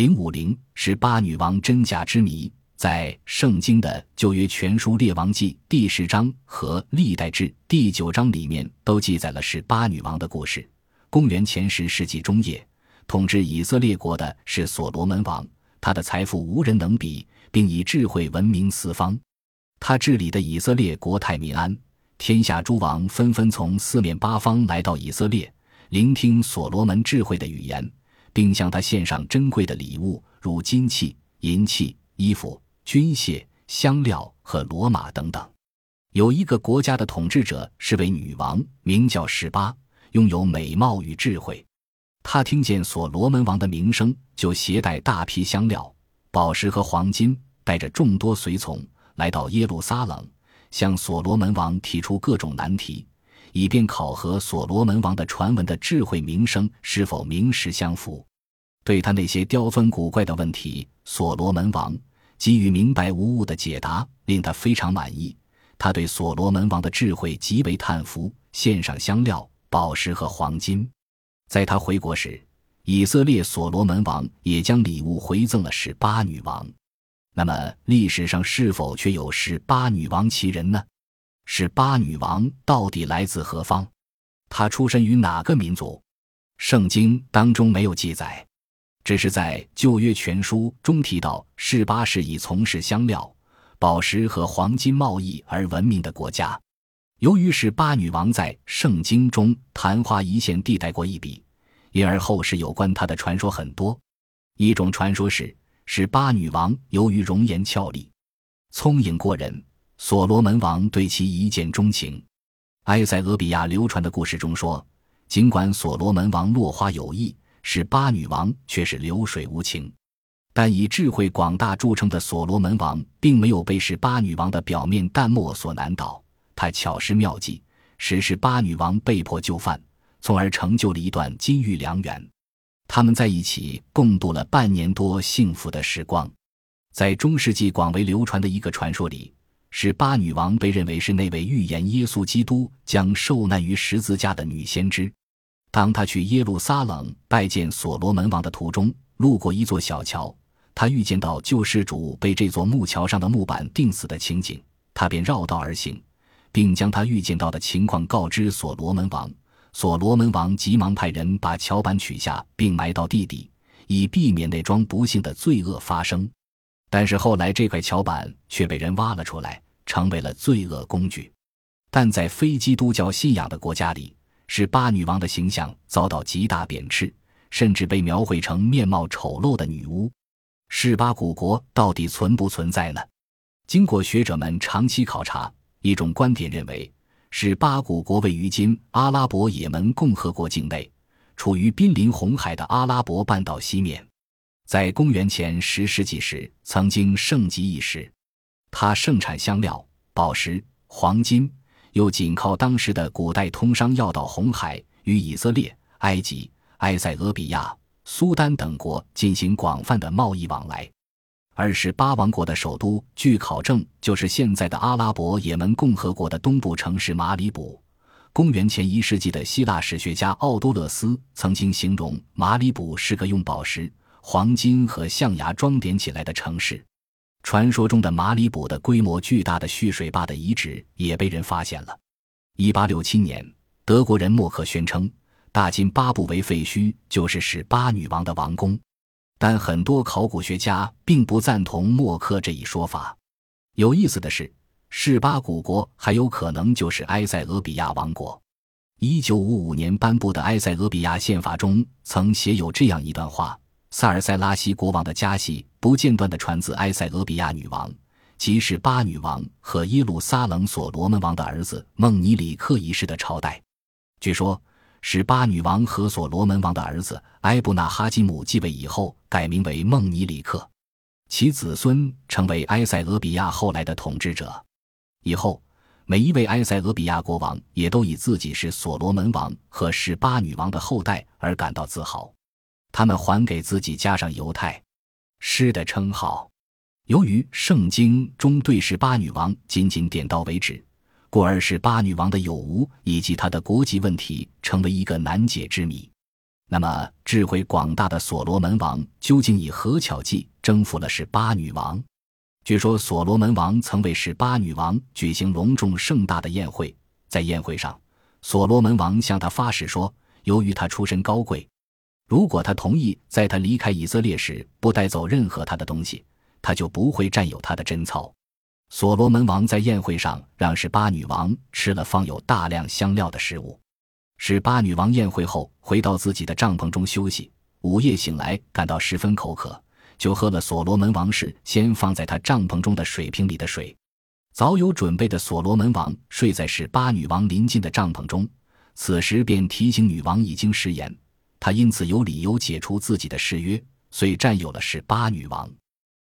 零五零十八女王真假之谜，在圣经的旧约全书《列王记》第十章和《历代志》第九章里面都记载了十八女王的故事。公元前十世纪中叶，统治以色列国的是所罗门王，他的财富无人能比，并以智慧闻名四方。他治理的以色列国泰民安，天下诸王纷纷从四面八方来到以色列，聆听所罗门智慧的语言。并向他献上珍贵的礼物，如金器、银器、衣服、军械、香料和罗马等等。有一个国家的统治者是位女王，名叫十八，拥有美貌与智慧。她听见所罗门王的名声，就携带大批香料、宝石和黄金，带着众多随从来到耶路撒冷，向所罗门王提出各种难题。以便考核所罗门王的传闻的智慧名声是否名实相符，对他那些刁钻古怪的问题，所罗门王给予明白无误的解答，令他非常满意。他对所罗门王的智慧极为叹服，献上香料、宝石和黄金。在他回国时，以色列所罗门王也将礼物回赠了十八女王。那么，历史上是否却有十八女王其人呢？十八女王到底来自何方？她出身于哪个民族？圣经当中没有记载，只是在旧约全书中提到，十八是以从事香料、宝石和黄金贸易而闻名的国家。由于是巴女王在圣经中昙花一现地带过一笔，因而后世有关她的传说很多。一种传说是，是巴女王由于容颜俏丽、聪颖过人。所罗门王对其一见钟情。埃塞俄比亚流传的故事中说，尽管所罗门王落花有意，是八女王却是流水无情。但以智慧广大著称的所罗门王，并没有被十八女王的表面淡漠所难倒。他巧施妙计，使十八女王被迫就范，从而成就了一段金玉良缘。他们在一起共度了半年多幸福的时光。在中世纪广为流传的一个传说里。十八女王被认为是那位预言耶稣基督将受难于十字架的女先知。当他去耶路撒冷拜见所罗门王的途中，路过一座小桥，他预见到救世主被这座木桥上的木板钉死的情景，他便绕道而行，并将他预见到的情况告知所罗门王。所罗门王急忙派人把桥板取下，并埋到地底，以避免那桩不幸的罪恶发生。但是后来，这块桥板却被人挖了出来，成为了罪恶工具。但在非基督教信仰的国家里，使八女王的形象遭到极大贬斥，甚至被描绘成面貌丑陋的女巫。十八古国到底存不存在呢？经过学者们长期考察，一种观点认为，十八古国位于今阿拉伯也门共和国境内，处于濒临红海的阿拉伯半岛西面。在公元前十世纪时，曾经盛极一时。它盛产香料、宝石、黄金，又紧靠当时的古代通商要道红海，与以色列、埃及、埃塞俄比亚、苏丹等国进行广泛的贸易往来。二十八王国的首都，据考证就是现在的阿拉伯也门共和国的东部城市马里卜。公元前一世纪的希腊史学家奥多勒斯曾经形容马里卜是个用宝石。黄金和象牙装点起来的城市，传说中的马里卜的规模巨大的蓄水坝的遗址也被人发现了。一八六七年，德国人默克宣称，大金巴布韦废墟就是史巴女王的王宫，但很多考古学家并不赞同默克这一说法。有意思的是，十八古国还有可能就是埃塞俄比亚王国。一九五五年颁布的埃塞俄比亚宪法中曾写有这样一段话。萨尔塞拉西国王的家系不间断地传自埃塞俄比亚女王，即是巴女王和耶路撒冷所罗门王的儿子孟尼里克一世的朝代。据说，是巴女王和所罗门王的儿子埃布纳哈基姆继位以后，改名为孟尼里克，其子孙成为埃塞俄比亚后来的统治者。以后，每一位埃塞俄比亚国王也都以自己是所罗门王和十八女王的后代而感到自豪。他们还给自己加上犹太师的称号。由于圣经中对十八女王仅仅点到为止，故而十八女王的有无以及她的国籍问题成为一个难解之谜。那么，智慧广大的所罗门王究竟以何巧计征服了十八女王？据说，所罗门王曾为十八女王举行隆重盛大的宴会。在宴会上，所罗门王向他发誓说：“由于他出身高贵，如果他同意在他离开以色列时不带走任何他的东西，他就不会占有他的贞操。”所罗门王在宴会上让十八女王吃了放有大量香料的食物。十八女王宴会后回到自己的帐篷中休息，午夜醒来感到十分口渴，就喝了所罗门王室先放在他帐篷中的水瓶里的水。早有准备的所罗门王睡在十八女王临近的帐篷中，此时便提醒女王已经食言，他因此有理由解除自己的誓约，遂占有了十八女王。